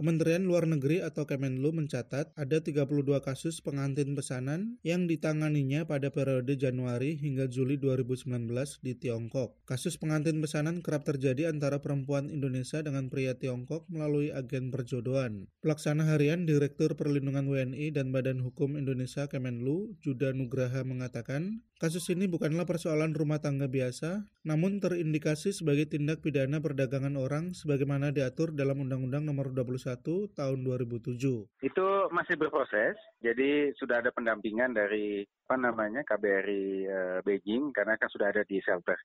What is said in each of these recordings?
Kementerian Luar Negeri atau Kemenlu mencatat ada 32 kasus pengantin pesanan yang ditanganinya pada periode Januari hingga Juli 2019 di Tiongkok. Kasus pengantin pesanan kerap terjadi antara perempuan Indonesia dengan pria Tiongkok melalui agen perjodohan. Pelaksana harian Direktur Perlindungan WNI dan Badan Hukum Indonesia Kemenlu, Juda Nugraha mengatakan, kasus ini bukanlah persoalan rumah tangga biasa, namun terindikasi sebagai tindak pidana perdagangan orang sebagaimana diatur dalam Undang-Undang Nomor 21 tahun 2007. Itu masih berproses, jadi sudah ada pendampingan dari apa namanya KBRI eh, Beijing karena kan sudah ada di shelter.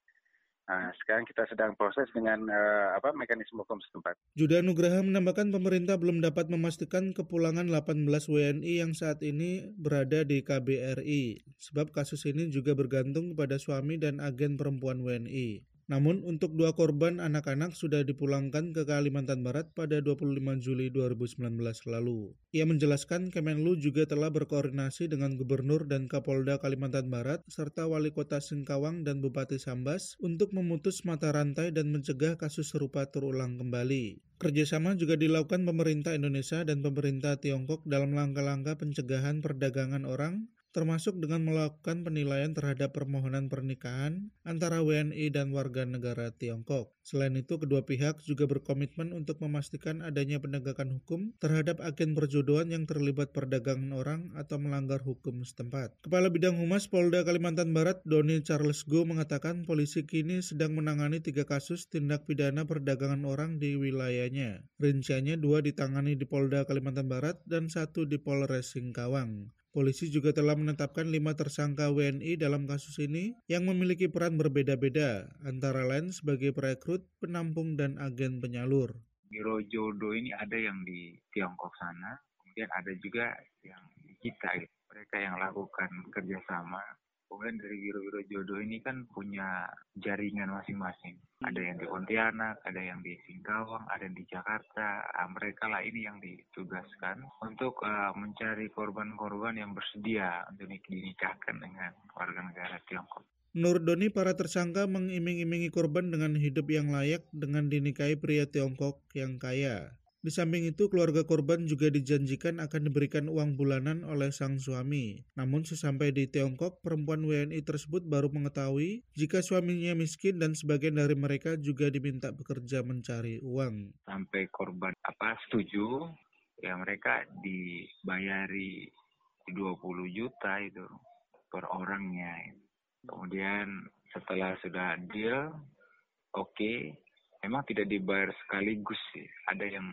Nah, sekarang kita sedang proses dengan uh, apa mekanisme hukum setempat. Juda Nugraha menambahkan pemerintah belum dapat memastikan kepulangan 18 WNI yang saat ini berada di KBRI, sebab kasus ini juga bergantung kepada suami dan agen perempuan WNI. Namun untuk dua korban anak-anak sudah dipulangkan ke Kalimantan Barat pada 25 Juli 2019 lalu. Ia menjelaskan Kemenlu juga telah berkoordinasi dengan Gubernur dan Kapolda Kalimantan Barat serta Wali Kota Singkawang dan Bupati Sambas untuk memutus mata rantai dan mencegah kasus serupa terulang kembali. Kerjasama juga dilakukan pemerintah Indonesia dan pemerintah Tiongkok dalam langkah-langkah pencegahan perdagangan orang termasuk dengan melakukan penilaian terhadap permohonan pernikahan antara WNI dan warga negara Tiongkok. Selain itu, kedua pihak juga berkomitmen untuk memastikan adanya penegakan hukum terhadap agen perjodohan yang terlibat perdagangan orang atau melanggar hukum setempat. Kepala Bidang Humas Polda Kalimantan Barat, Doni Charles Go, mengatakan polisi kini sedang menangani tiga kasus tindak pidana perdagangan orang di wilayahnya. Rinciannya dua ditangani di Polda Kalimantan Barat dan satu di Polres Singkawang. Polisi juga telah menetapkan lima tersangka WNI dalam kasus ini yang memiliki peran berbeda-beda, antara lain sebagai perekrut, penampung, dan agen penyalur. Biro Jodo ini ada yang di Tiongkok sana, kemudian ada juga yang di kita. Gitu. Mereka yang lakukan kerjasama Kemudian dari biro-biro jodoh ini kan punya jaringan masing-masing. Ada yang di Pontianak, ada yang di Singkawang, ada yang di Jakarta. Nah, mereka lah ini yang ditugaskan untuk uh, mencari korban-korban yang bersedia untuk dinikahkan dengan warga negara Tiongkok. Menurut Doni, para tersangka mengiming-imingi korban dengan hidup yang layak dengan dinikahi pria Tiongkok yang kaya. Di samping itu, keluarga korban juga dijanjikan akan diberikan uang bulanan oleh sang suami. Namun sesampai di Tiongkok, perempuan WNI tersebut baru mengetahui jika suaminya miskin dan sebagian dari mereka juga diminta bekerja mencari uang. Sampai korban apa setuju, ya mereka dibayari 20 juta itu per orangnya. Kemudian setelah sudah deal, oke, okay, memang tidak dibayar sekaligus sih. Ada yang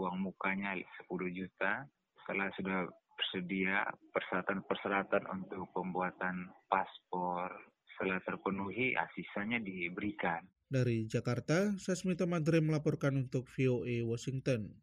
uang mukanya 10 juta. Setelah sudah bersedia persyaratan-persyaratan untuk pembuatan paspor setelah terpenuhi, asisanya diberikan. Dari Jakarta, Sasmita Madre melaporkan untuk VOA Washington.